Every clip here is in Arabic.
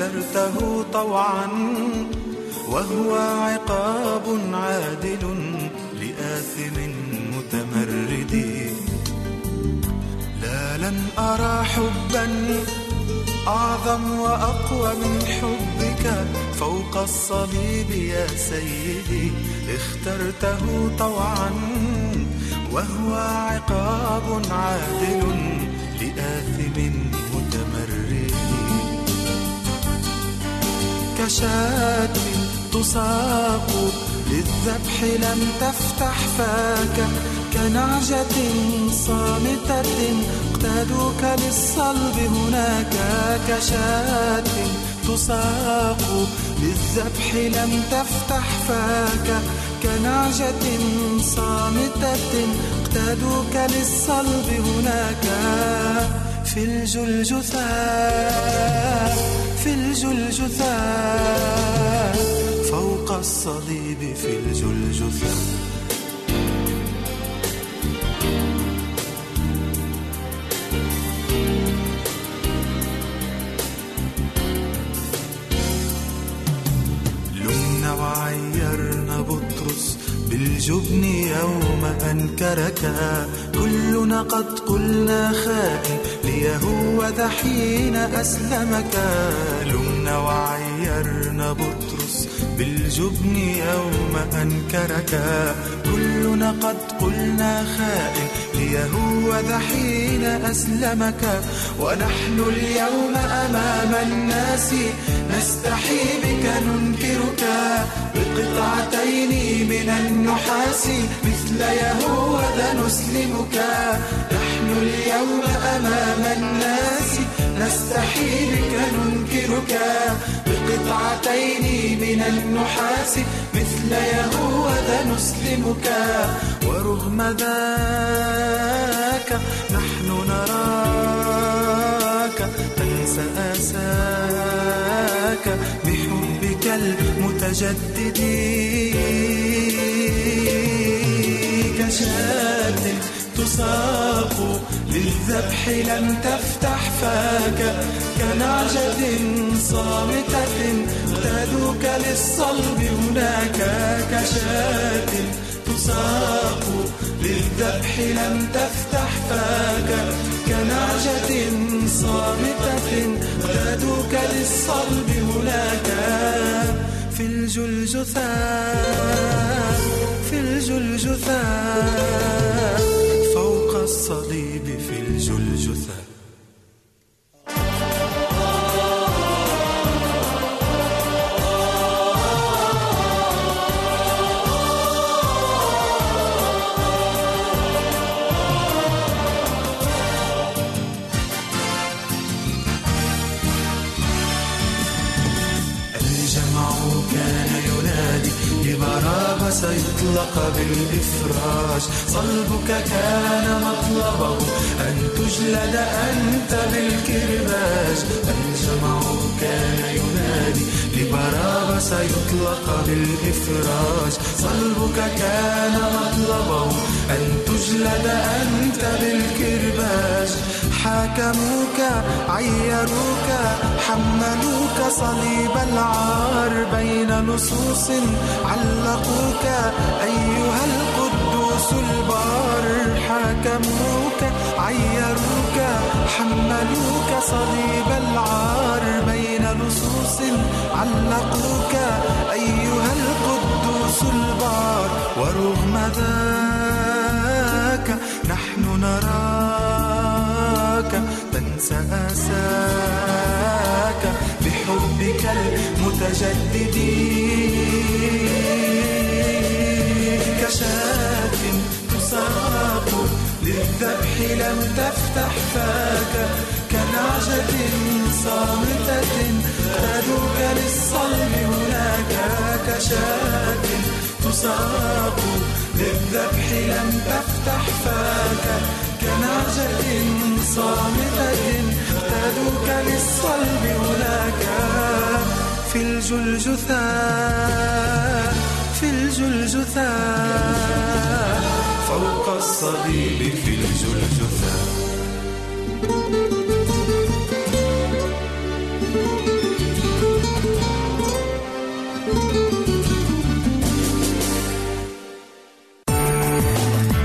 اخترته طوعا وهو عقاب عادل لآثم متمرد. لا لن أرى حبا أعظم وأقوى من حبك فوق الصليب يا سيدي. اخترته طوعا وهو عقاب عادل لآثم كشاة تساق للذبح لم تفتح فاك كنعجة صامتة اقتادوك للصلب هناك كشاة تساق للذبح لم تفتح فاك كنعجة صامتة اقتادوك للصلب هناك في الجلجثة في الجلجثة فوق الصليب في الجلجثة. لمنا وعيرنا بطرس بالجبن يوم أنكرك كلنا قد قلنا خائن ليهوذا حين أسلمك. لمنا وعيرنا بطرس بالجبن يوم أنكرك. كلنا قد قلنا خائن ليهوذا حين أسلمك. ونحن اليوم أمام الناس نستحي بك ننكرك. بقطعتين من النحاس مثل يهوذا نسلمك. نحن اليوم أمام الناس نستحي بك ننكرك. بقطعتين من النحاس مثل يهوذا نسلمك. ورغم ذاك نحن نراك. تنسى آساك بحبك المتجدد. كشاة تساق للذبح لم تفتح فاك كنعجة صامتة اقتادوك للصلب هناك كشاة تساق للذبح لم تفتح فاك كنعجة صامتة اقتادوك للصلب هناك في الجلجثة في الجلجثة. فوق الصليب في الجلجثة. سيطلق بالإفراج صلبك كان مطلبه أن تجلد أنت بالكرباج الجمع كان ينادي وسيطلق بالإفراج صلبك كان مطلبه أن تجلد أنت بالكرباج حاكموك عيروك حملوك صليب العار بين لصوص علقوك أيها القدوس البار حاكموك عيروك حملوك صليب العار. بين لصوص علقوك أيها القدوس البار. ورغم ذاك نحن نراك تنسى آساك. بحبك المتجدد. كشاة تساق للذبح لم تفتح فاك. كنعجة صامتة قادوك للصلب هناك. كشاة تساق للذبح لم تفتح فاك. كنعجة صامتة قادوك للصلب هناك في الجلجثاء في الجلجثاء فوق الصليب في الجلجثاء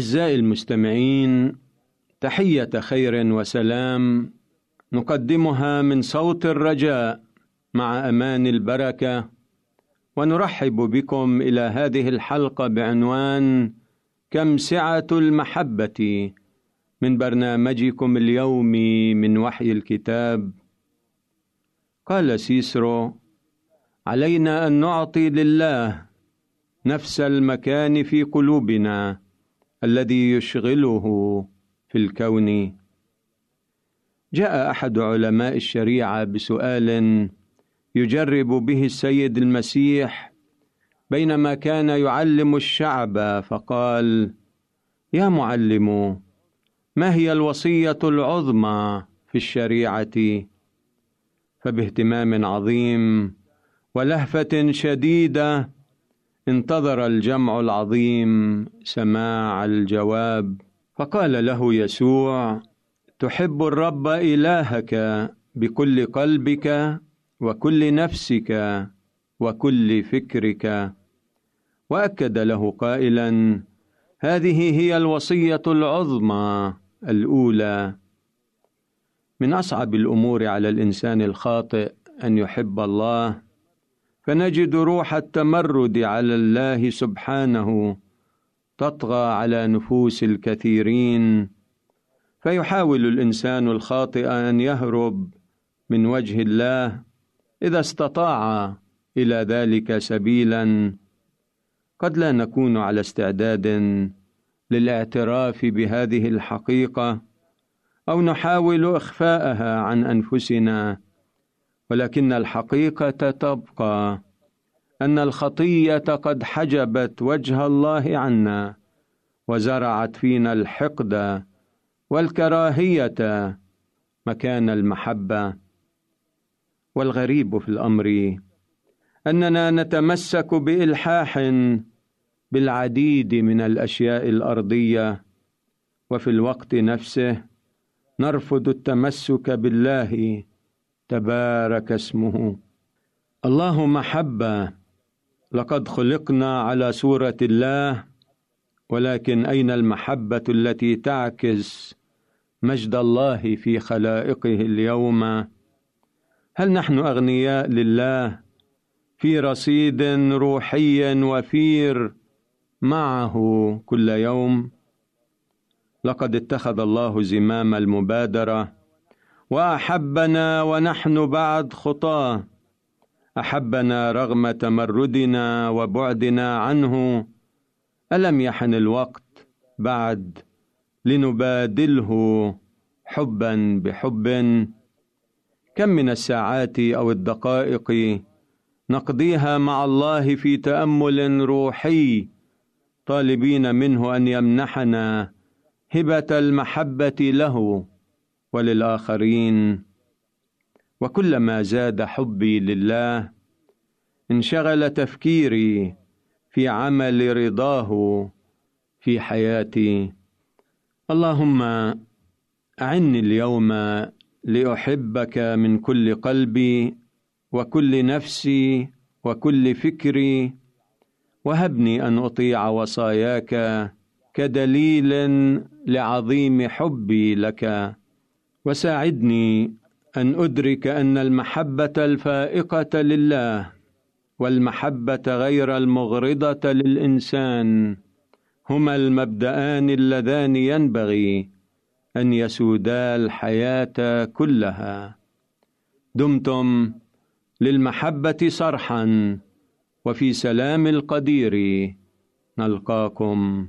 أعزائي المستمعين تحية خير وسلام نقدمها من صوت الرجاء مع أمان البركة ونرحب بكم إلى هذه الحلقة بعنوان كم سعة المحبة؟ من برنامجكم اليومي من وحي الكتاب. قال سيسرو علينا أن نعطي لله نفس المكان في قلوبنا. الذي يشغله في الكون. جاء أحد علماء الشريعة بسؤال يجرب به السيد المسيح بينما كان يعلم الشعب فقال يا معلم ما هي الوصية العظمى في الشريعة؟ فباهتمام عظيم ولهفة شديدة انتظر الجمع العظيم سماع الجواب. فقال له يسوع تحب الرب إلهك بكل قلبك وكل نفسك وكل فكرك. وأكد له قائلا هذه هي الوصية العظمى الأولى. من أصعب الأمور على الإنسان الخاطئ أن يحب الله فنجد روح التمرد على الله سبحانه تطغى على نفوس الكثيرين. فيحاول الإنسان الخاطئ أن يهرب من وجه الله إذا استطاع إلى ذلك سبيلا. قد لا نكون على استعداد للاعتراف بهذه الحقيقة أو نحاول إخفاءها عن أنفسنا. ولكن الحقيقة تبقى أن الخطية قد حجبت وجه الله عنا وزرعت فينا الحقد والكراهية مكان المحبة والغريب في الأمر. أننا نتمسك بإلحاح بالعديد من الأشياء الأرضية وفي الوقت نفسه نرفض التمسك بالله تبارك اسمه. الله محبه لقد خلقنا على صورة الله ولكن أين المحبة التي تعكس مجد الله في خلائقه اليوم؟ هل نحن أغنياء لله في رصيد روحي وفير معه كل يوم؟ لقد اتخذ الله زمام المبادرة وأحبنا ونحن بعد خطاه. أحبنا رغم تمردنا وبعدنا عنه. ألم يحن الوقت بعد لنبادله حبا بحب؟ كم من الساعات أو الدقائق نقضيها مع الله في تأمل روحي. طالبين منه أن يمنحنا هبة المحبة له. وللآخرين. وكلما زاد حبي لله انشغل تفكيري في عمل رضاه في حياتي. اللهم أعني اليوم لأحبك من كل قلبي وكل نفسي وكل فكري. وهبني أن أطيع وصاياك كدليل لعظيم حبي لك. وساعدني أن أدرك أن المحبة الفائقة لله والمحبة غير المغرضة للإنسان هما المبدان اللذان ينبغي أن يسودا الحياة كلها. دمتم للمحبة صرحا وفي سلام القدير نلقاكم.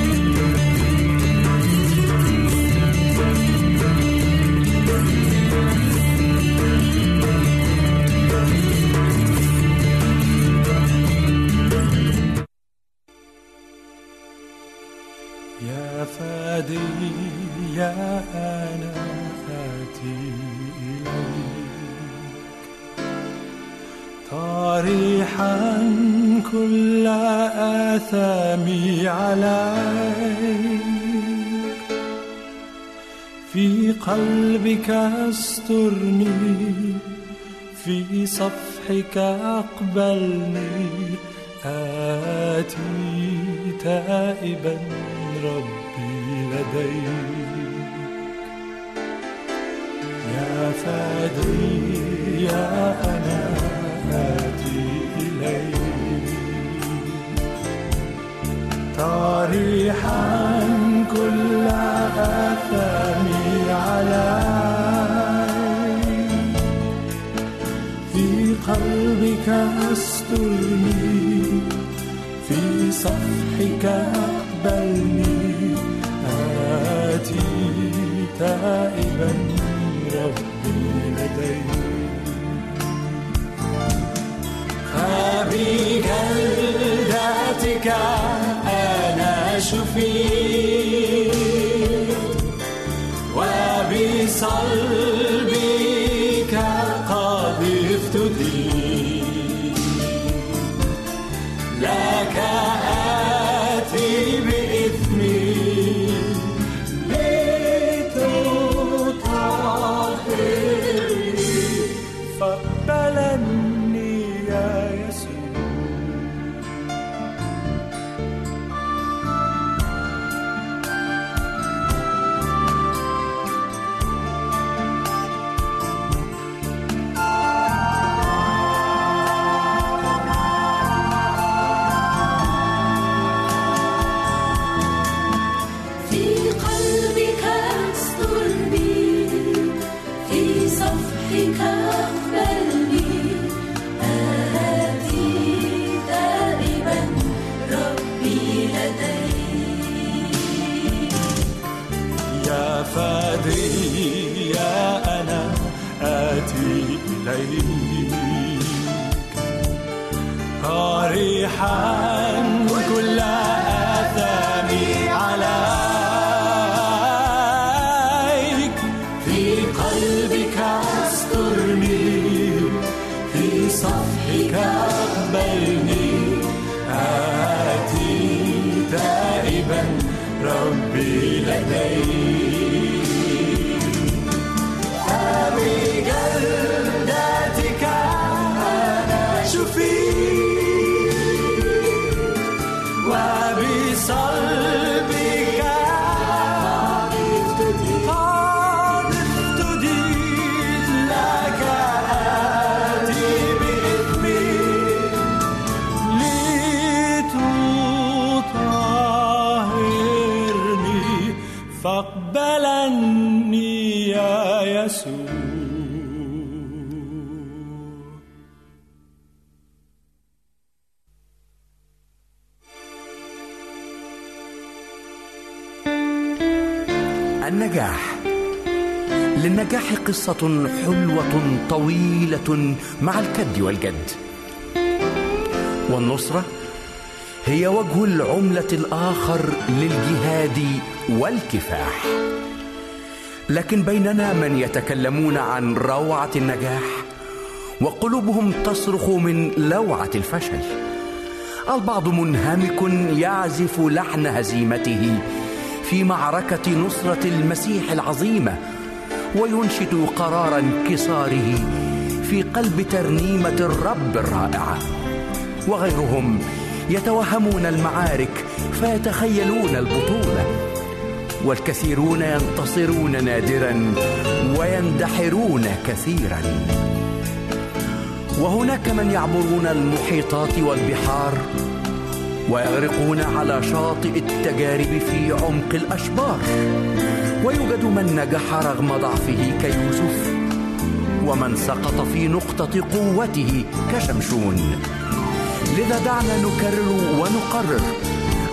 يا أنا آتي إليك طارحا كل آثامي عليك. في قلبك استرني في صفحك أقبلني. آتي تائبا ربي. لديك. يا فادي يا أنا آتي إليك. طارحا كل آثامي عليك في قلبك أسترني في صفحك أقبلني. تائبا ربي لديك فبجلدتك أنا شفيت وبصلبك للنجاح قصة حلوة طويلة مع الكد والجد. والنصرة هي وجه العملة الآخر للجهاد والكفاح. لكن بيننا من يتكلمون عن روعة النجاح وقلوبهم تصرخ من لوعة الفشل. البعض منهمك يعزف لحن هزيمته في معركة نصرة المسيح العظيمة وينشد قرار انكساره في قلب ترنيمة الرب الرائعة. وغيرهم يتوهمون المعارك فيتخيلون البطولة. والكثيرون ينتصرون نادرا ويندحرون كثيرا. وهناك من يعبرون المحيطات والبحار ويغرقون على شاطئ التجارب في عمق الأشبار. ويوجد من نجح رغم ضعفه كيوسف ومن سقط في نقطة قوته كشمشون. لذا دعنا نكرر ونقرر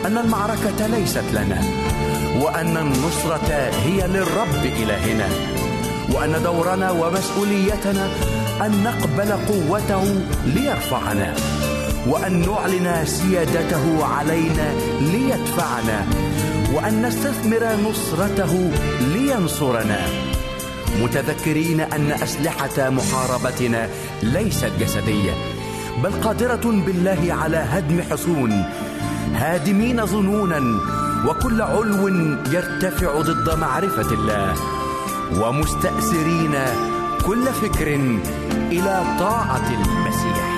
أن المعركة ليست لنا وأن النصرة هي للرب إلهنا وأن دورنا ومسؤوليتنا أن نقبل قوته ليرفعنا وأن نعلن سيادته علينا ليدفعنا. وأن نستثمر نصرته لينصرنا. متذكرين أن أسلحة محاربتنا ليست جسدية بل قادرة بالله على هدم حصون هادمين ظنونا وكل علو يرتفع ضد معرفة الله. ومستأسرين كل فكر إلى طاعة المسيح.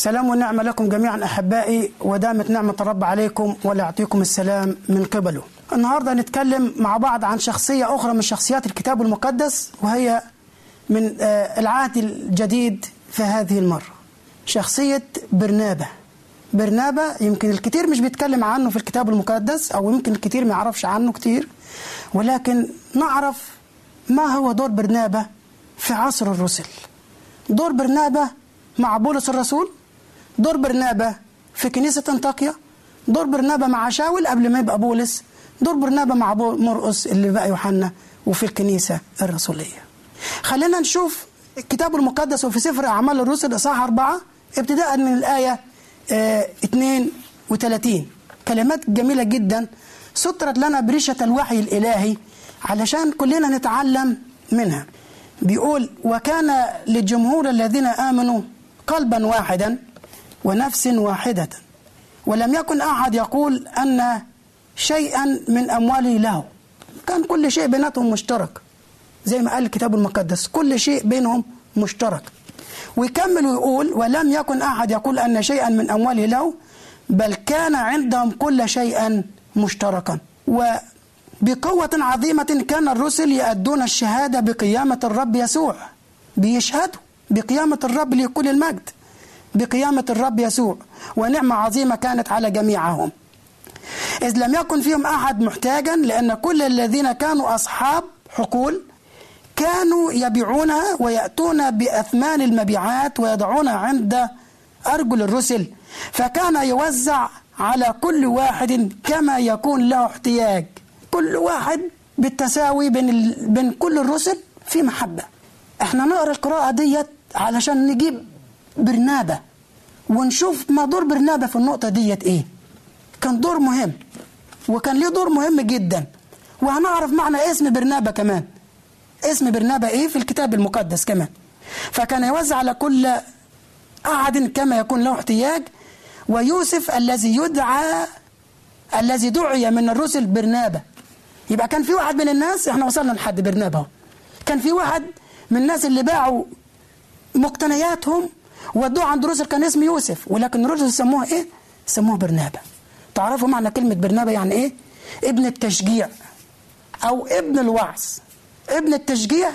سلام ونعمة لكم جميعا أحبائي ودامت نعمة الرب عليكم ولا يعطيكم السلام من قبله. النهاردة نتكلم مع بعض عن شخصية أخرى من شخصيات الكتاب المقدس وهي من آه، العهد الجديد في هذه المرة. شخصية برنابة. برنابة يمكن الكثير مش بيتكلم عنه في الكتاب المقدس أو يمكن الكثير ما يعرفش عنه كتير ولكن نعرف ما هو دور برنابة في عصر الرسل. دور برنابة مع بولس الرسول؟ دور برنابة في كنيسة أنطاكيا دور برنابة مع شاول قبل ما يبقى بولس دور برنابة مع مرقس اللي بقى يوحنا وفي الكنيسة الرسولية. خلينا نشوف الكتاب المقدس وفي سفر أعمال الرسل إصحاح أربعة ابتداء من الآية 22 وثلاثين كلمات جميلة جدا. سترت لنا بريشة الوحي الإلهي علشان كلنا نتعلم منها. بيقول وكان للجمهور الذين آمنوا قلبا واحدا ونفس واحدة. ولم يكن أحد يقول أن شيئا من أمواله له. كان كل شيء بيناتهم مشترك. زي ما قال الكتاب المقدس كل شيء بينهم مشترك. ويكمل ويقول ولم يكن أحد يقول أن شيئا من أمواله له بل كان عندهم كل شيء مشتركا. وبقوة عظيمة كان الرسل يؤدون الشهادة بقيامة الرب يسوع. بيشهدوا بقيامة الرب لكل المجد. بقيامة الرب يسوع ونعمة عظيمة كانت على جميعهم. إذ لم يكن فيهم أحد محتاجا لأن كل الذين كانوا أصحاب حقول كانوا يبيعونها ويأتون بأثمان المبيعات ويضعونها عند أرجل الرسل فكان يوزع على كل واحد كما يكون له احتياج. كل واحد بالتساوي بين, ال... بين كل الرسل في محبة. إحنا نقرأ القراءة ديت علشان نجيب برنابة. ونشوف ما دور برنابة في النقطة ديت إيه. كان دور مهم. وكان ليه دور مهم جدا. وهنعرف معنى اسم برنابة كمان. اسم برنابة إيه في الكتاب المقدس كمان. فكان يوزع على كل أحد كما يكون له احتياج. ويوسف الذي يدعى الذي دعي من الرسل برنابة. يبقى كان في واحد من الناس إحنا وصلنا لحد برنابة. كان في واحد من الناس اللي باعوا مقتنياتهم ودوه عند الرسل كان اسمه يوسف ولكن الرسل سموه إيه؟ سموه برنابة. تعرفوا معنى كلمة برنابة يعني إيه؟ ابن التشجيع أو ابن الوعظ. ابن التشجيع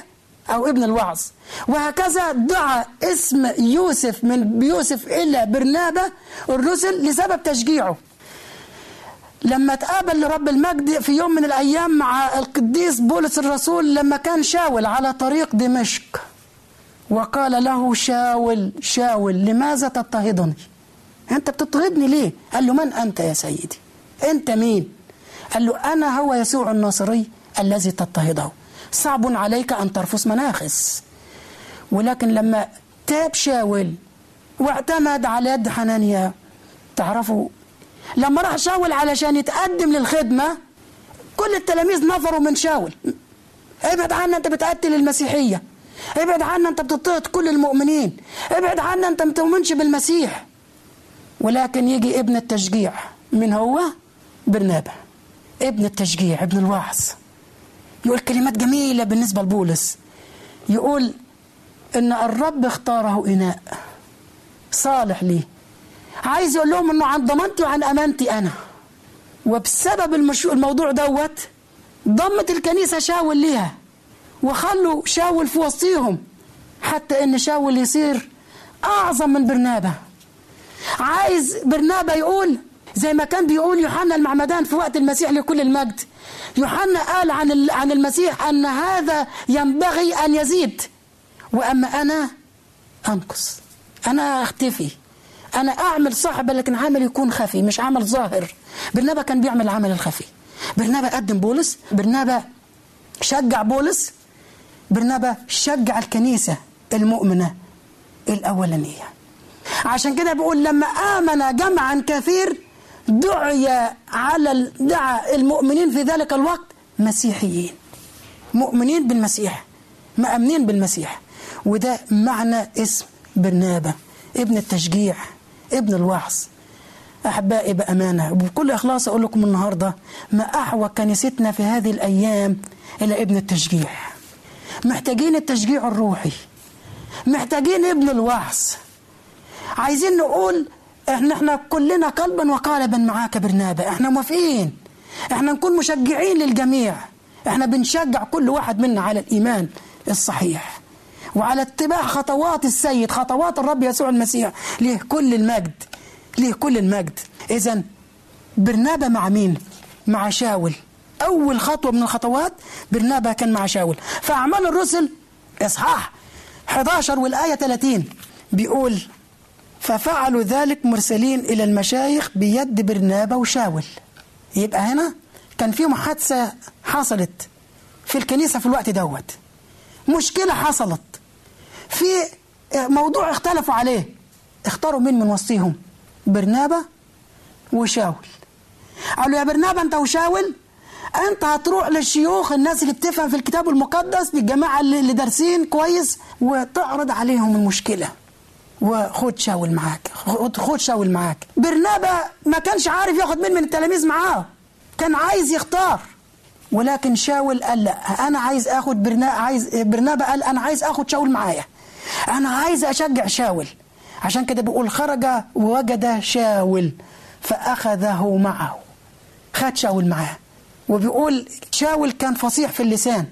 أو ابن الوعظ. وهكذا دعا اسم يوسف من يوسف إلى برنابة الرسل لسبب تشجيعه. لما تقابل لرب المجد في يوم من الأيام مع القديس بولس الرسول لما كان شاول على طريق دمشق. وقال له شاول شاول لماذا تضطهدني؟ أنت بتضطهدني ليه؟ قال له من أنت يا سيدي؟ أنت مين؟ قال له أنا هو يسوع الناصري الذي تضطهده. صعب عليك أن ترفس مناخس. ولكن لما تاب شاول واعتمد على يد حنانيا تعرفوا لما راح شاول علشان يتقدم للخدمة كل التلاميذ نفروا من شاول. ابعد عنا أنت بتقتل المسيحية. ابعد عنا انت بتضطهد كل المؤمنين. ابعد عنا انت ما تؤمنش بالمسيح. ولكن يجي ابن التشجيع. من هو؟ برنابا. ابن التشجيع ابن الوعظ. يقول كلمات جميلة بالنسبة لبولس. يقول إن الرب اختاره إناء. صالح ليه عايز يقول لهم إنه عن ضمانتي وعن أمانتي أنا. وبسبب. الموضوع دوت ضمت الكنيسة شاول ليها. وخلوا شاول في وسطيهم حتى إن شاول يصير أعظم من برنابا عايز برنابا يقول زي ما كان بيقول يوحنا المعمدان في وقت المسيح لكل المجد. يوحنا قال عن عن المسيح أن هذا ينبغي أن يزيد. وأما أنا أنقص. أنا أختفي. أنا أعمل صاحبة لكن عمل يكون خفي مش عمل ظاهر. برنابا كان بيعمل العمل الخفي. برنابا قدم بولس. برنابا شجع بولس. برنابا شجع الكنيسة المؤمنة الأولانية. عشان كده بيقول لما آمن جمعا كثير دعي على دعا المؤمنين في ذلك الوقت مسيحيين. مؤمنين بالمسيح مأمنين بالمسيح. وده معنى اسم برنابا ابن التشجيع ابن الوعظ. أحبائي بأمانة وبكل إخلاص أقول لكم النهاردة ما أحوج كنيستنا في هذه الأيام إلى ابن التشجيع. محتاجين التشجيع الروحي. محتاجين ابن الوعظ. عايزين نقول إحنا إحنا كلنا قلبا وقالبا معاك برنابا إحنا موافقين. إحنا نكون مشجعين للجميع. إحنا بنشجع كل واحد منا على الإيمان الصحيح. وعلى اتباع خطوات السيد خطوات الرب يسوع المسيح ليه كل المجد. ليه كل المجد. اذا برنابا مع مين؟ مع شاول. أول خطوة من الخطوات برنابا كان مع شاول. فأعمال الرسل إصحاح 11 والآية 30 بيقول ففعلوا ذلك مرسلين إلى المشايخ بيد برنابا وشاول. يبقى هنا كان في محادثة حصلت في الكنيسة في الوقت دوت. مشكلة حصلت. في موضوع اختلفوا عليه. اختاروا مين من وسطيهم برنابا وشاول. قال له يا برنابا أنت وشاول؟ أنت هتروح للشيوخ الناس اللي بتفهم في الكتاب المقدس للجماعه اللي دارسين كويس وتعرض عليهم المشكلة. وخد شاول معاك خد شاول معاك. برنابا ما كانش عارف ياخد مين من التلاميذ معاه. كان عايز يختار. ولكن شاول قال لا أنا عايز آخد برنا عايز برنابا قال أنا عايز آخد شاول معايا. أنا عايز أشجع شاول. عشان كده بيقول خرج ووجد شاول فأخذه معه. خد شاول معاه. وبيقول شاول كان فصيح في اللسان.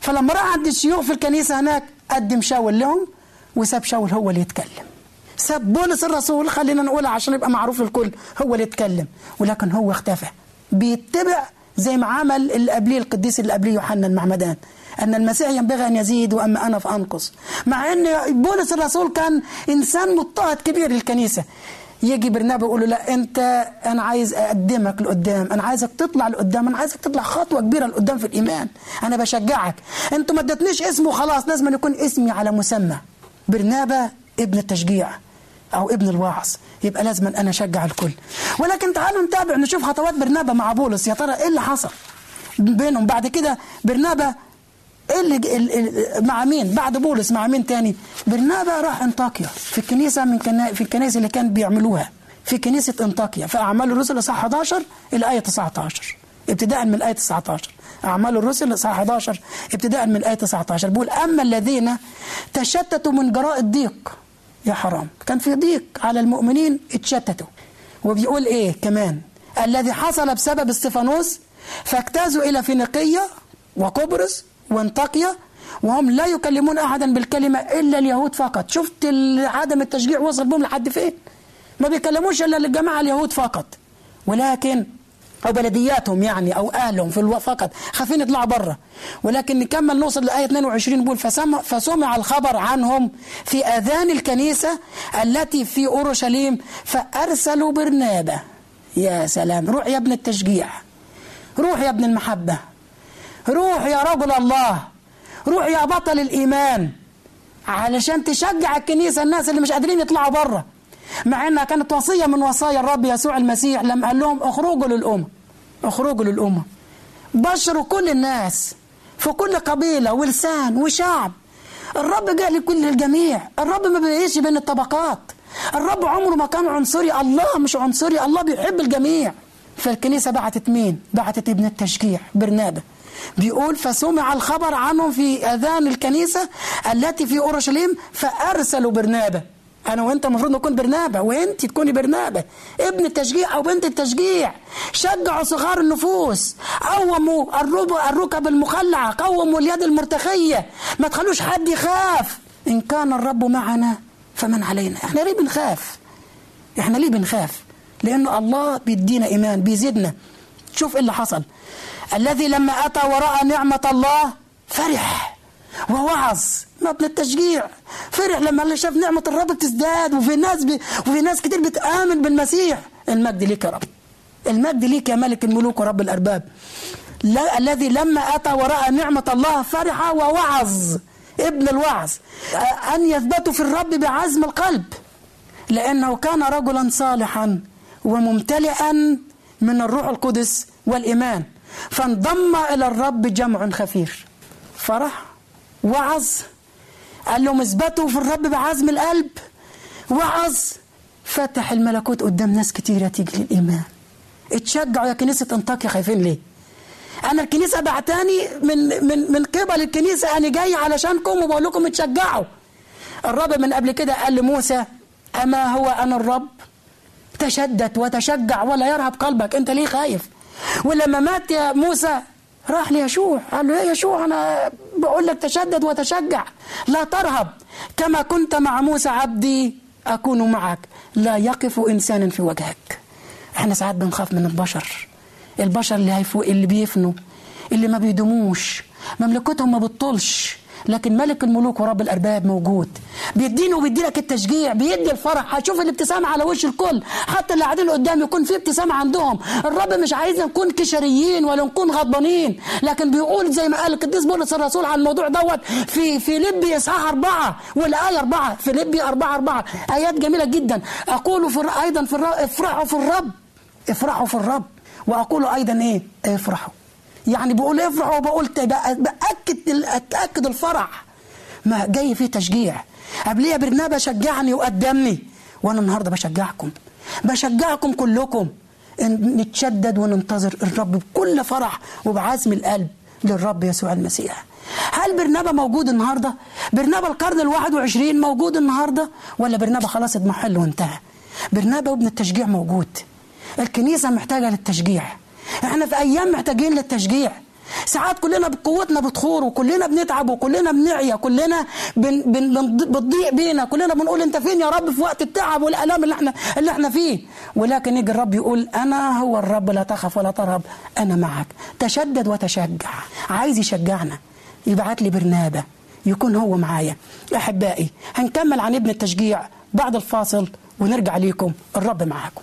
فلما راح عند الشيوخ في الكنيسة هناك قدم شاول لهم وساب شاول هو اللي يتكلم. ساب بولس الرسول خلينا نقولها عشان يبقى معروف للكل هو اللي يتكلم. ولكن هو اختفى. بيتبع زي ما عمل اللي قبليه القديس اللي قبليه يوحنا المعمدان أن المسيح ينبغي أن يزيد وأما أنا فأنقص مع أن بولس الرسول كان إنسان مضطهد كبير للكنيسة. يجي برنابا يقول له لا أنت أنا عايز أقدمك لقدام أنا عايزك تطلع لقدام أنا عايزك تطلع خطوة كبيرة لقدام في الإيمان. أنا بشجعك. أنتوا ما ادتنيش اسمه خلاص لازم يكون اسمي على مسمى. برنابا ابن التشجيع أو ابن الوعظ يبقى لازم أنا أشجع الكل. ولكن تعالوا نتابع نشوف خطوات برنابا مع بولس. يا ترى إيه اللي حصل بينهم؟ بعد كده برنابا اللي ال- ال- مع مين؟ بعد بولس مع مين تاني؟ برنابا راح أنطاكيا في الكنيسة من كنا في الكنائس اللي كان بيعملوها في كنيسة أنطاكيا في أعمال الرسل اصحاح 11 إلى آية 19 ابتداء من الايه 19 أعمال الرسل اصحاح 11 ابتداء من الايه 19 بيقول أما الذين تشتتوا من جراء الضيق يا حرام. كان في ضيق على المؤمنين اتشتتوا. وبيقول إيه كمان؟ الذي حصل بسبب استفانوس فاجتازوا إلى فينيقيه وقبرص وانطاكيا وهم لا يكلمون أحدا بالكلمة إلا اليهود فقط. شفت عدم التشجيع وصل بهم لحد فين؟ ما بيكلموش إلا للجماعه اليهود فقط. ولكن أو بلدياتهم يعني أو أهلهم في ألو فقط. خايفين يطلعوا بره ولكن نكمل نوصل لآية 22 بيقول فسمع, فسمع الخبر عنهم في آذان الكنيسة التي في أورشليم فأرسلوا برنابا يا سلام. روح يا ابن التشجيع. روح يا ابن المحبة. روح يا رجل الله. روح يا بطل الإيمان. علشان تشجع الكنيسة الناس اللي مش قادرين يطلعوا بره مع إنها كانت وصية من وصايا الرب يسوع المسيح. لما قال لهم اخرجوا للأمم اخرجوا للأمم بشروا كل الناس في كل قبيلة ولسان وشعب. الرب جاء لكل الجميع. الرب ما بيعيش بين الطبقات. الرب عمره ما كان عنصري. الله مش عنصري. الله بيحب الجميع. فالكنيسة بعتت مين؟ بعتت ابن التشجيع برنابا بيقول فسمع الخبر عنهم في أذان الكنيسة التي في أورشليم فأرسلوا برنابا أنا وأنت المفروض نكون برنابا وأنت تكوني برنابا ابن التشجيع أو بنت التشجيع شجعوا صغار النفوس قوموا الركب المخلعة قوموا اليد المرتخية. ما تخلوش حد يخاف. إن كان الرب معنا فمن علينا. إحنا ليه بنخاف؟ إحنا ليه بنخاف؟ لأنه الله بيدينا إيمان بيزيدنا. شوف إيه اللي حصل. الذي لما أتى ورأى نعمة الله فرح ووعظ ابن التشجيع فرح لما شاف نعمة الرب بتزداد وفي ناس بي وفي ناس كتير بتآمن بالمسيح. المجد ليك يا رب. المجد ليك يا ملك الملوك ورب الأرباب. لا الذي لما أتى ورأى نعمة الله فرح ووعظ. ابن الوعظ. أن يثبتوا في الرب بعزم القلب. لأنه كان رجلا صالحا وممتلئا من الروح القدس والإيمان. فانضم إلى الرب جمع خفير فرح وعظ. قال لهم اثبتوا في الرب بعزم القلب. وعظ. فتح الملكوت قدام ناس كتيرة تيجي للإيمان. اتشجعوا يا كنيسة أنطاكيا خايفين ليه؟ أنا الكنيسة بعتاني من من من قبل الكنيسة أنا جاي علشانكم وبقول لكم اتشجعوا. الرب من قبل كده قال لموسى أما هو أنا الرب؟ تشدد وتشجع ولا يرهب قلبك. أنت ليه خايف؟ ولما مات يا موسى؟ راح ليشوع. قال له يا يشوع أنا بقول لك تشدد وتشجع. لا ترهب. كما كنت مع موسى عبدي أكون معك. لا يقف إنسان في وجهك. إحنا ساعات بنخاف من البشر. البشر اللي هيفو اللي بيفنوا اللي ما بيدوموش. مملكتهم ما بتطولش لكن ملك الملوك ورب الأرباب موجود. بيديني وبيدي لك التشجيع بيدي الفرح. هتشوف الابتسامة على وش الكل. حتى اللي قاعدين قدام يكون في ابتسامة عندهم. الرب مش عايزنا نكون كشريين ولا نكون غضبانين. لكن بيقول زي ما قال القديس بولس الرسول عن الموضوع دوت في في لبي إصحاح أربعة والآية أربعة. في لبي أربعة أربعة. آيات جميلة جدا. أقول في أيضا في افرحوا في الرب. افرحوا في الرب. وأقول أيضا إيه؟ افرحوا. يعني بقول افرحوا وبقول بأكد أتأكد الفرح. ما جاي فيه تشجيع. قبليه برنابا شجعني وقدمني. وأنا النهارده بشجعكم. بشجعكم كلكم. إن نتشدد وننتظر الرب بكل فرح وبعزم القلب للرب يسوع المسيح. هل برنابا موجود النهارده؟ برنابا القرن الواحد وعشرين موجود النهارده؟ ولا برنابا خلاص اضمحل وانتهى؟ برنابا وابن التشجيع موجود. الكنيسة محتاجة للتشجيع. إحنا في أيام محتاجين للتشجيع. ساعات كلنا بقوتنا بتخور وكلنا بنتعب وكلنا بنعيا كلنا بن بن بتضيع بينا كلنا بنقول انت فين يا رب في وقت التعب والالام اللي إحنا اللي إحنا فيه. ولكن يجي الرب يقول أنا هو الرب لا تخف ولا ترهب أنا معك. تشدد وتشجع. عايز يشجعنا يبعت لي برنابة يكون هو معايا. أحبائي هنكمل عن ابن التشجيع بعد الفاصل ونرجع ليكم. الرب معاكم.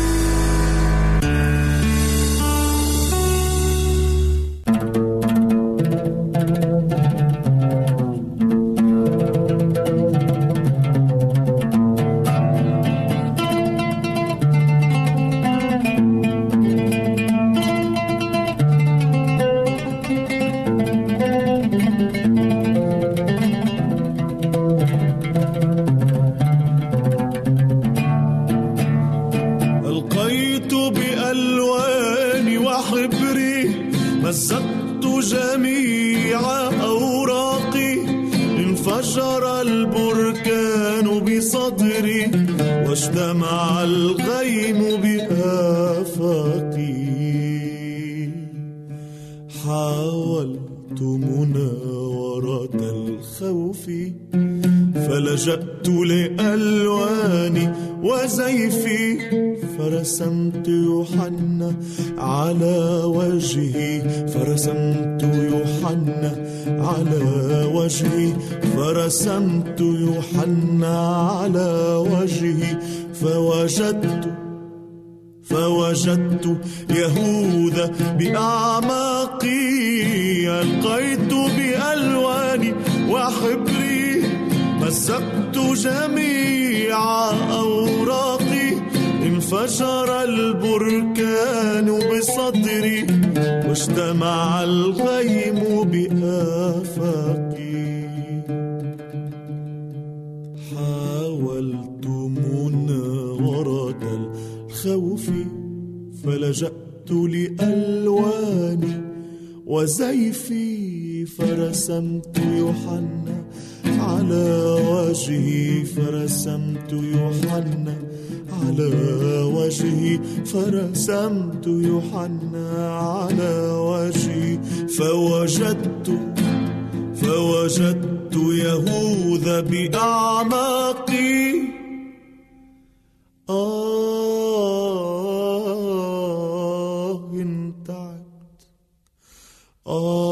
واجتمع الغيم بآفاقي حاولت مناورة الخوف فلجأت لألواني وزيفي فرسمت يوحنا على وجهي فرسمت يوحنا على وجهي فرسمت يوحنا على وجهي فوجدت فوجدت يهوذا بأعماقي ألقيت بألواني وحبري مزقت جميع أوراقي انفجر البركان بصدري واجتمع الغيم بآفاقي. الخوف فلجأت لألواني وزيفي فرسمت يوحنا على وجهي فرسمت يوحنا على وجهي فرسمت يوحنا على وجهي. فوجدت فوجدت يهوذا بأعماقي. آه آه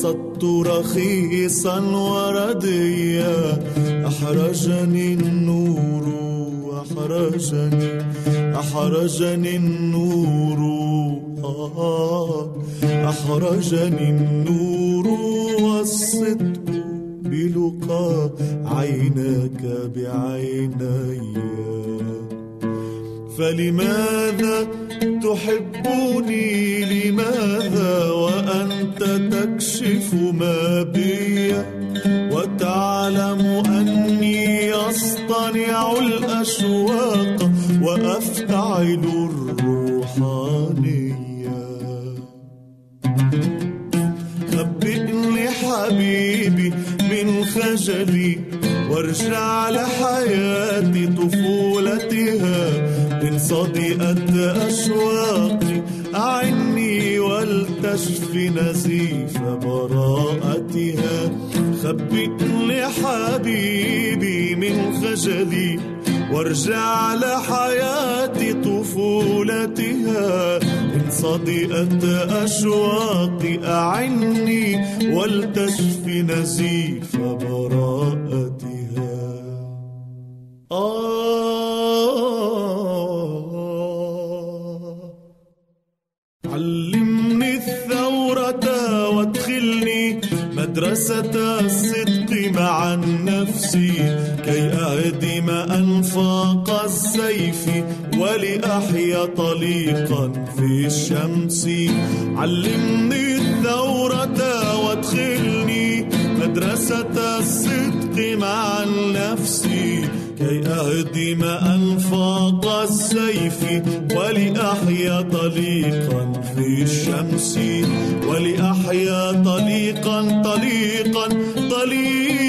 فحصدت رخيصا ورديا. أحرجني النور أحرجني أحرجني النور. آه. أحرجني من خجلي وارجع لحياتي طفولتها. إن صدئت أشواقي أعني ولتشف نزيف براءتها. آه. علمني الثورة وادخلني مدرسة الصدق مع النفس. كي أهدم أنفاق السيف ولأحيا طليقا في الشمس. علمني الثورة وادخلني مدرسة الصدق مع النفس. كي أهدم أنفاق السيف ولأحيا طليقا في الشمس. ولأحيا طليقا طليقا طليقا.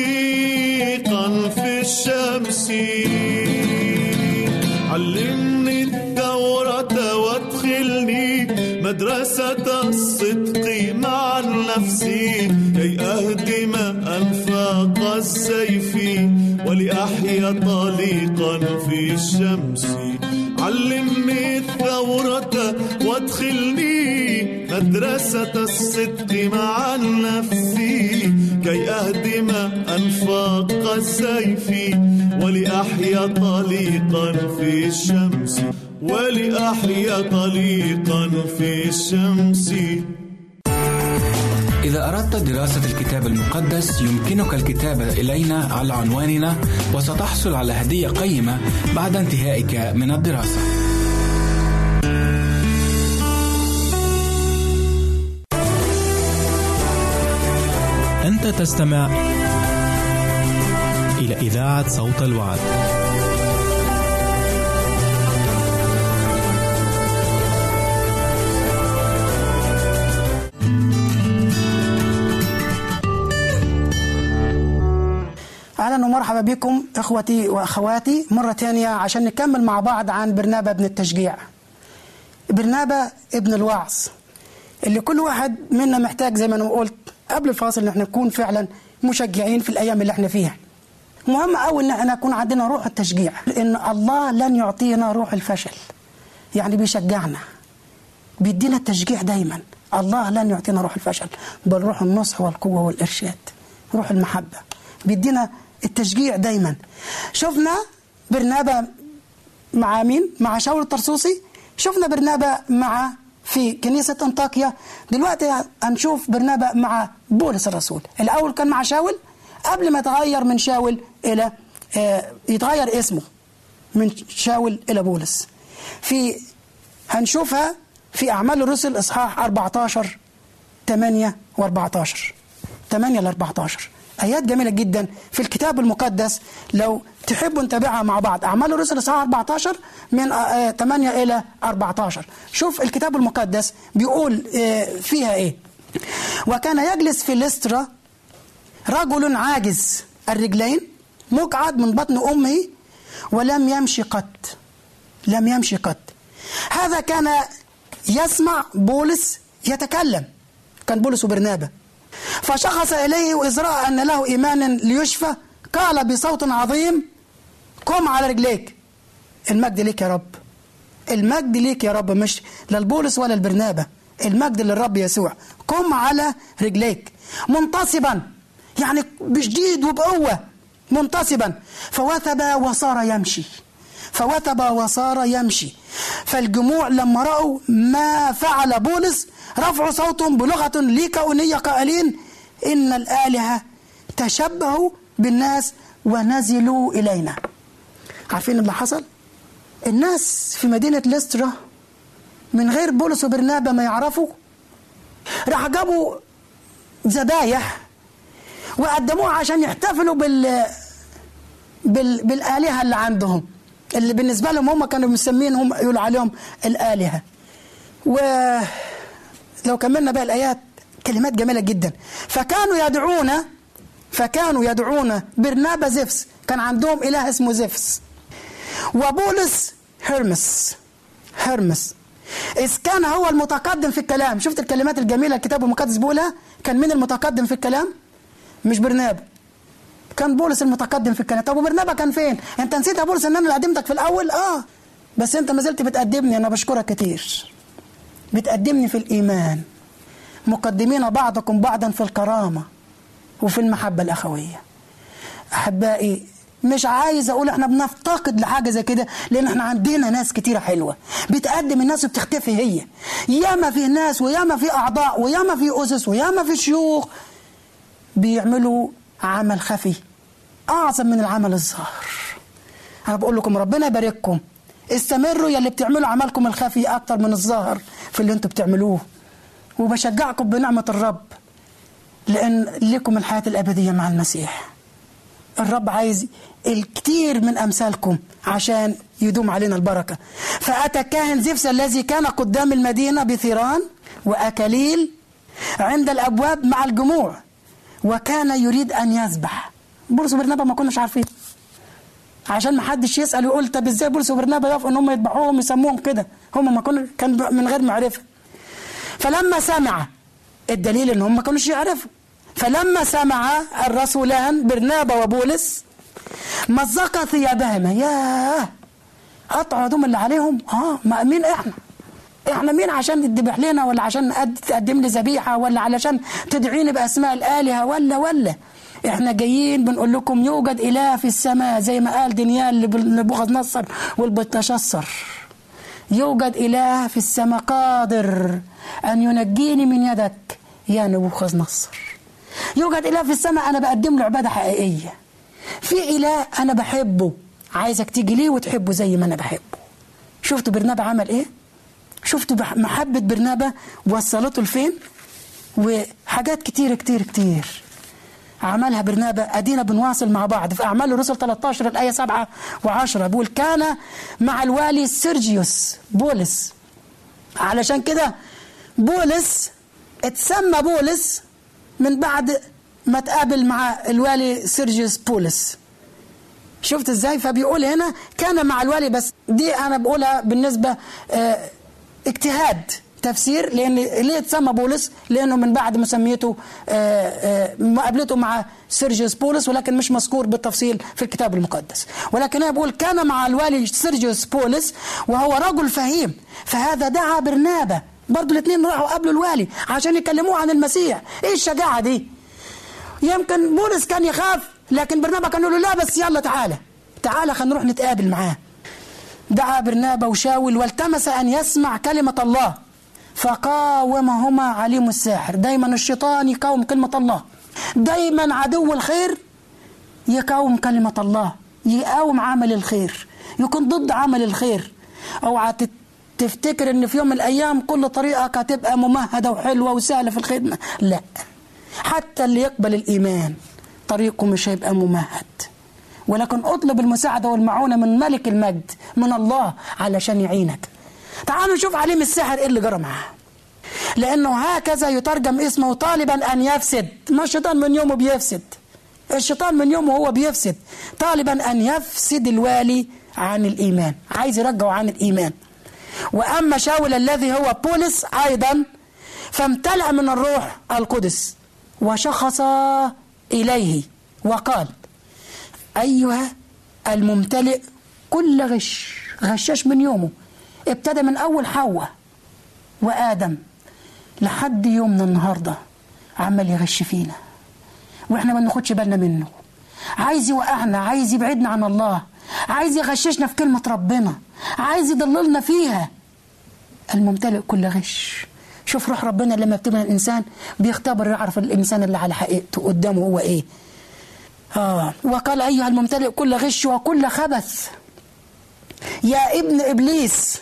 علمني الثورة وادخلني مدرسة الصدق مع النفس. كي أهدم أنفاق السيف ولأحيا طليقا في الشمس. علمني الثورة وادخلني مدرسة الصدق مع النفس. كي أهدم أنفاق السيف ولأحيا طليقا في الشمس ولأحيا طليقا في الشمس إذا أردت دراسة الكتاب المقدس يمكنك الكتابة إلينا على عنواننا وستحصل على هدية قيمة بعد انتهائك من الدراسة. أنت تستمع إلى إذاعة صوت الوعد. أهلا ومرحبا بكم إخوتي وأخواتي مرة ثانية عشان نكمل مع بعض عن برنابا ابن التشجيع برنابا ابن الوعظ اللي كل واحد منا محتاج زي ما أنا قلت قبل الفاصل إن إحنا نكون فعلا مشجعين في الأيام اللي إحنا فيها. مهم قوي إن إحنا يكون عندنا روح التشجيع ان الله لن يعطينا روح الفشل. يعني بيشجعنا بيدينا التشجيع دايما. الله لن يعطينا روح الفشل بل روح النصح والقوة والإرشاد روح المحبة. بيدينا التشجيع دايما. شفنا برنابا مع مين؟ مع شاول الطرسوسي. شفنا برنابا مع في كنيسة أنطاكيا. دلوقتي هنشوف برنابا مع بولس الرسول. الأول كان مع شاول قبل ما يتغير من شاول إلى آه يتغير اسمه من شاول إلى بولس. في هنشوفها في أعمال الرسل إصحاح 14 8 و14 8 ل 14 آيات جميلة جدا في الكتاب المقدس. لو تحبوا نتابعها مع بعض. أعمال الرسل إصحاح 14 من 8 إلى 14 شوف الكتاب المقدس بيقول فيها إيه. وكان يجلس في لسترا رجل عاجز. الرجلين مقعد من بطن أمه ولم يمشي قط. لم يمشي قط. هذا كان يسمع بولس يتكلم. كان بولس وبرنابا فشخص إليه وإذ رأى أن له إيمانا ليشفى. قال بصوت عظيم قم على رجليك. المجد ليك يا رب. المجد ليك يا رب مش للبولس ولا البرنابة. المجد للرب يسوع. قم على رجليك. منتصبا. يعني بشديد وبقوة. منتصبا. فوثب وصار يمشي. فوثب وصار يمشي. فالجموع لما رأوا ما فعل بولس رفعوا صوتهم بلغة ليكاونية قائلين إن الآلهة تشبهوا بالناس ونزلوا إلينا. عارفين اللي حصل؟ الناس في مدينة لسترا من غير بولس وبرنابا ما يعرفوا راح جابوا ذبايح وقدموها عشان يحتفلوا بال... بال... بالآلهة اللي عندهم. اللي بالنسبة لهم هم كانوا مسمينهم يقولوا عليهم الآلهة. ولو كملنا بقى الآيات كلمات جميلة جدا. فكانوا يدعون فكانوا يدعون برنابا زفس. كان عندهم إله اسمه زفس. وبولس هرمس. هرمس. إذ كان هو المتقدم في الكلام. شفت الكلمات الجميلة الكتاب المقدس بيقولها؟ كان مين المتقدم في الكلام؟ مش برنابا كان بولس المتقدم في الكلام طب وبرنابا كان فين؟ انت نسيت يا بولس ان أنا اللي قدمتك في الأول؟ آه. بس انت ما زلت بتقدمني أنا بشكرك كتير. بتقدمني في الإيمان. مقدمين بعضكم بعضا في الكرامة وفي المحبة الأخوية. أحبائي مش عايز أقول إحنا بنفتقد لحاجة زي كده لأن إحنا عندنا ناس كتيرة حلوة. بتقدم الناس وبتختفي هي. ياما في ناس وياما في أعضاء وياما في أسس وياما في شيوخ بيعملوا عمل خفي. أعظم من العمل الظاهر. أنا بقول لكم ربنا يبارككم. استمروا يا اللي بتعملوا عملكم الخفي أكتر من الظاهر في اللي أنتوا بتعملوه. وبشجعكم بنعمة الرب لأن لكم الحياة الأبدية مع المسيح. الرب عايز الكثير من أمثالكم عشان يدوم علينا البركة. فأتى كاهن زفس الذي كان قدام المدينة بثيران وأكاليل عند الأبواب مع الجموع. وكان يريد أن يذبح بولس وبرنابا ما كناش عارفين. عشان ما حدش يسأل ويقول طب إزاي بولس وبرنابا يقفوا إن هم يذبحوهم يسموهم كده؟ هم ما كانوا كان من غير معرفة. فلما سمع الدليل إن هم ما كانوش يعرفوا. فلما سمع الرسولان برنابا وبولس مزق ثيابهما. ياه! قطعوا هدوم اللي عليهم. آه ما مين إحنا. إحنا مين عشان تذبح لنا ولا عشان تقدم لي ذبيحة ولا علشان تدعيني بأسماء الآلهة؟ ولا ولا. إحنا جايين بنقول لكم يوجد إله في السماء زي ما قال دانيال لنبوخذ نصر والبتشصر يوجد إله في السماء قادر أن ينجيني من يدك يا نبوخذ نصر يوجد إله في السماء أنا بقدم له عبادة حقيقية. في إله أنا بحبه عايزك تيجي ليه وتحبه زي ما أنا بحبه. شفتوا برنابا عمل إيه؟ شفتوا محبة برنابا وصلته لفين؟ وحاجات كتير كتير كتير. عملها برنابا ادينا بنواصل مع بعض. في أعمال الرسل 13 الآية 7 و10 بيقول كان مع الوالي سيرجيوس بولس. علشان كده بولس اتسمى بولس من بعد ما تقابل مع الوالي سيرجيوس بولس. شفت إزاي؟ فبيقول هنا كان مع الوالي بس دي أنا بقولها بالنسبة آه اجتهاد تفسير لأن ليه اتسمى بولس؟ لأنه من بعد مسميته مقابلته مع سيرجيوس بولس ولكن مش مذكور بالتفصيل في الكتاب المقدس. ولكن أنا بقول كان مع الوالي سيرجيوس بولس وهو رجل فهيم فهذا دعا برنابا برضه الاثنين راحوا قابلوا الوالي عشان يكلموه عن المسيح. إيه الشجاعة دي؟ يمكن بولس كان يخاف لكن برنابا كان يقول له لا بس يلا تعالى. تعالى خلينا نروح نتقابل معاه. دعا برنابا وشاول والتمس أن يسمع كلمة الله. فقاومهما عليم الساحر دايما الشيطان يقاوم كلمة الله. دايما عدو الخير يقاوم كلمة الله. يقاوم عمل الخير. يكون ضد عمل الخير. أوعى تفتكر إن في يوم من الأيام كل طريقك هتبقى ممهدة وحلوة وسهلة في الخدمة. لا. حتى اللي يقبل الإيمان طريقه مش هيبقى ممهد. ولكن أطلب المساعدة والمعونة من ملك المجد من الله علشان يعينك. تعالوا نشوف عليم السحر إيه اللي جرى معاه. لأنه هكذا يترجم اسمه طالبا أن يفسد. ما الشيطان من يومه بيفسد؟ الشيطان من يومه هو بيفسد. طالبا أن يفسد الوالي عن الإيمان. عايز يرجعه عن الإيمان. وأما شاول الذي هو بولس أيضا فامتلأ من الروح القدس وشخص إليه وقال أيها الممتلئ كل غش غشاش من يومه. ابتدى من أول حواء وآدم لحد يومنا النهارده عمال يغش فينا. وإحنا ما بناخدش بالنا منه. عايز يوقعنا عايز يبعدنا عن الله. عايز يغششنا في كلمة ربنا. عايز يضللنا فيها. الممتلئ كل غش. شوف روح ربنا لما بتبنى الإنسان بيختبر يعرف الإنسان اللي على حقيقته قدامه هو إيه. آه. وقال أيها الممتلئ كل غش وكل خبث. يا ابن إبليس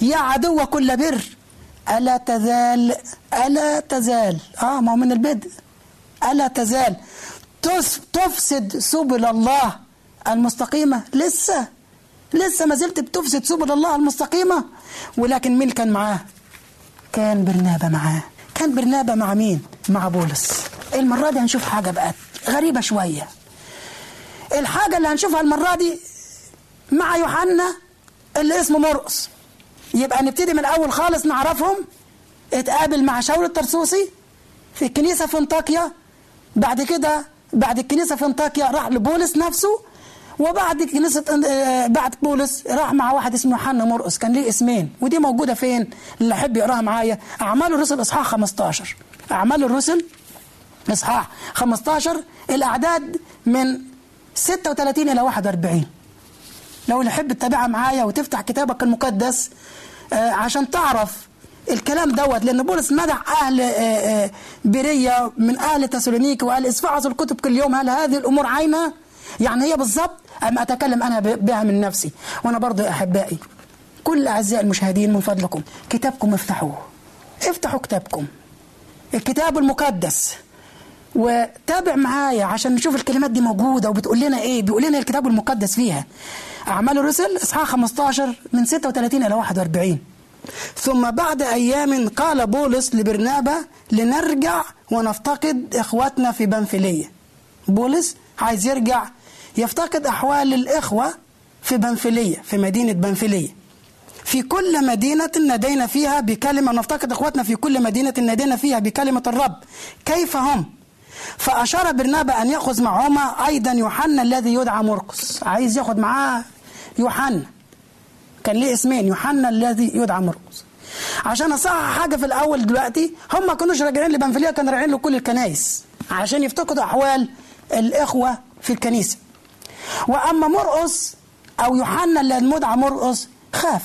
يا عدو كل بر. ألا تزال ألا تزال. آه ما هو من البدء ألا تزال. تفسد سبل الله المستقيمة. لسه لسه ما زلت بتفسد سبل الله المستقيمة. ولكن مين كان معاه؟ كان برنابة معاه. كان برنابة مع مين؟ مع بولس. المرة دي هنشوف حاجة بقى. غريبة شوية. الحاجة اللي هنشوفها المرة دي مع يوحنا اللي اسمه مرقس يبقى نبتدي من الأول خالص نعرفهم. اتقابل مع شاول الترسوسي في الكنيسة في انطاكيا بعد كده بعد الكنيسة في انطاكيا راح لبولس نفسه. وبعد كنيسة آه، بعد بولس راح مع واحد اسمه يوحنا مرقس كان ليه اسمين. ودي موجودة فين؟ اللي يحب يقراها معايا. أعمال الرسل إصحاح 15 أعمال الرسل إصحاح 15 الأعداد من 36 إلى 41 لو اللي يحب تتابعها معايا وتفتح كتابك المقدس آه، عشان تعرف الكلام دوت لأن بولس مدح أهل آه، آه، بيريا من أهل تسالونيكي وقال اسفعوا الكتب كل يوم هل هذه الأمور عينها؟ يعني هي بالظبط اما أتكلم أنا ب- بها من نفسي؟ وأنا برضو يا أحبائي كل أعزائي المشاهدين من فضلكم كتابكم افتحوه. افتحوا كتابكم. الكتاب المقدس. وتابع معايا عشان نشوف الكلمات دي موجودة وبتقول لنا إيه بيقول لنا الكتاب المقدس فيها. أعمال الرسل إصحاح 15 من 36 إلى 41 ثم بعد أيام قال بولس لبرنابا لنرجع ونفتقد اخواتنا في بنفليه بولس عايز يرجع يفتقد أحوال الإخوة في بنفليه في مدينة بنفليه في كل مدينة نادينا فيها بكلمة نفتقد اخواتنا في كل مدينة نادينا فيها بكلمة الرب. كيف هم؟ فأشار برنابا أن يأخذ معهما. أيضا يوحنا الذي يدعى مرقس. عايز ياخد معاه يوحنا. كان ليه اسمين؟ يوحنا الذي يدعى مرقس. عشان أصحح حاجة في الأول دلوقتي هم ما كانوش راجعين لبنفلية كانوا راجعين لكل الكنايس عشان يفتقدوا أحوال الإخوة في الكنيسة. وأما مرقس أو يوحنا اللي المدعى مرقس خاف.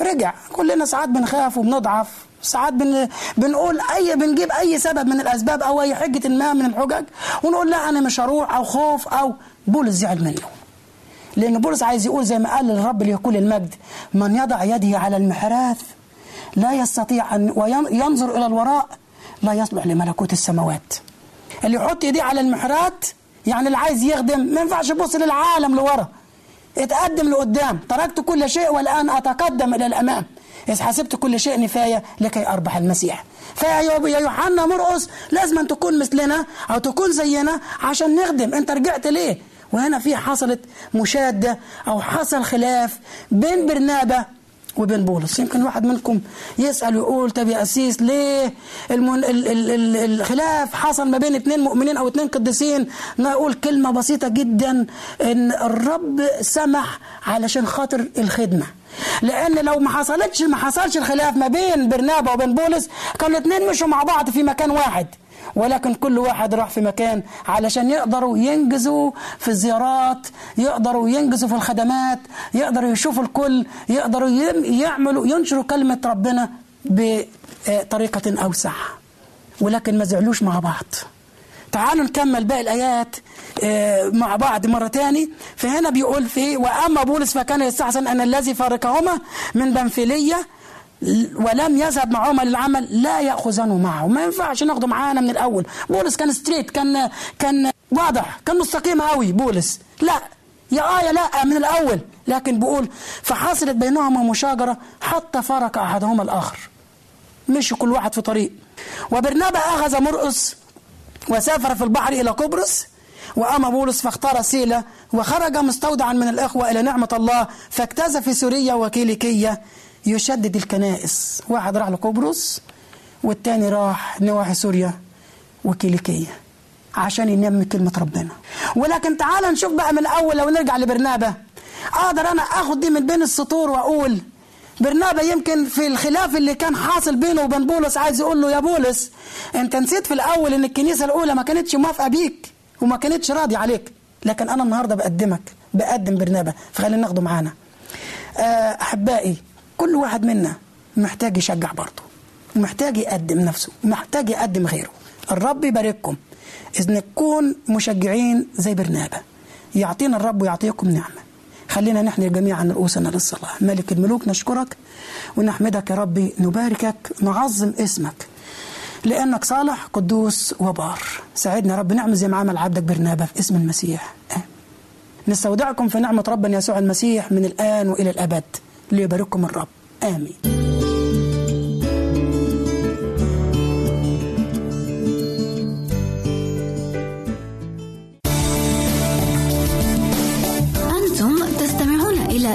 رجع. كلنا ساعات بنخاف وبنضعف. ساعات بن... بنقول اي بنجيب أي سبب من الأسباب أو أي حجة ما من الحجج ونقول لا أنا مش هروح أو خوف أو بولس زعل منه لأن بولس عايز يقول زي ما قال للرب ليقول المجد من يضع يده على المحراث لا يستطيع أن وينظر إلى الوراء لا يصلح لملكوت السماوات. اللي يحط ايديه على المحراث يعني اللي عايز يخدم ما ينفعش يبص للعالم لورا اتقدم لقدام. تركت كل شيء والآن أتقدم إلى الأمام. إذ حسبت كل شيء نفاية لكي أربح المسيح. فيا يا يوحنا مرقس لازم أن تكون مثلنا أو تكون زينا عشان نخدم. أنت رجعت ليه؟ وهنا في حصلت مشادة أو حصل خلاف بين برنابة وبين بولس. يمكن واحد منكم يسأل ويقول طب يا أسيس ليه المن... ال... ال... ال... الخلاف حصل ما بين اثنين مؤمنين أو اثنين قديسين؟ نقول كلمة بسيطة جدا إن الرب سمح علشان خاطر الخدمة. لأن لو ما حصلتش ما حصلش الخلاف ما بين برنابا وبين بولس كانوا الاثنين مشوا مع بعض في مكان واحد. ولكن كل واحد راح في مكان علشان يقدروا ينجزوا في الزيارات يقدروا ينجزوا في الخدمات يقدروا يشوفوا الكل يقدروا يعملوا ينشروا كلمة ربنا بطريقة أوسع. ولكن ما زعلوش مع بعض. تعالوا نكمل باقي الآيات مع بعض مرة تاني. فهنا بيقول في وأما بولس فكان يستحسن أن الذي فارقهما من بنفيلية ولم يذهب معهما للعمل لا ياخذنه معه. ما ينفعش ناخده معانا من الأول. بولس كان ستريت كان كان واضح كان مستقيم قوي بولس. لا يا آه يا لا من الأول. لكن بيقول فحصلت بينهما مشاجرة حتى فرق أحدهما الآخر. مشي كل واحد في طريق. وبرنابا أخذ مرقس وسافر في البحر إلى قبرص واما بولس فاختار سيلة وخرج مستودعا من الإخوة إلى نعمة الله فاجتاز في سوريا وكيليكية يشدد الكنائس. واحد راح لقبرص والتاني راح نواحي سوريا وكيليكية عشان ينمي كلمة ربنا. ولكن تعال نشوف بقى من الأول لو نرجع لبرنابة. أقدر أنا أخد دي من بين السطور وأقول برنابا يمكن في الخلاف اللي كان حاصل بينه وبين بولس عايز يقول له يا بولس انت نسيت في الأول إن الكنيسة الأولى ما كانتش موافقة بيك وما كانتش راضية عليك. لكن أنا النهارده بقدمك بقدم برنابا فخلينا ناخده معانا. آه، أحبائي كل واحد منا محتاج يشجع برضه ومحتاج يقدم نفسه ومحتاج يقدم غيره. الرب يبارككم. إذ نكون مشجعين زي برنابا يعطينا الرب ويعطيكم نعمة. خلينا نحن جميعا رؤوسنا للصلاة. ملك الملوك نشكرك ونحمدك يا ربي نباركك نعظم اسمك. لأنك صالح قدوس وبار. ساعدنا يا رب نعمل زي ما عمل عبدك برنابا في اسم المسيح. آمين نستودعكم في نعمة ربنا يسوع المسيح من الآن وإلى الأبد. ليبارككم الرب. آمين.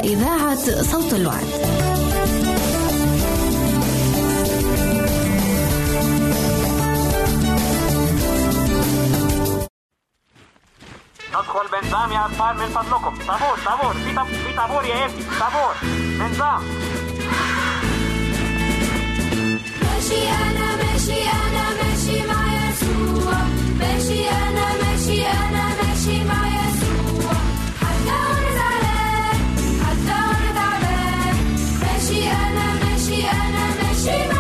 إذاعة صوت الوعد. ندخل بنزام يا أطفال من فضلكم. طابور طابور في في طابور يا ابني طابور بنزام. ماشي أنا ماشي أنا ماشي مع يسوع. ماشي أنا ماشي أنا ماشي مع She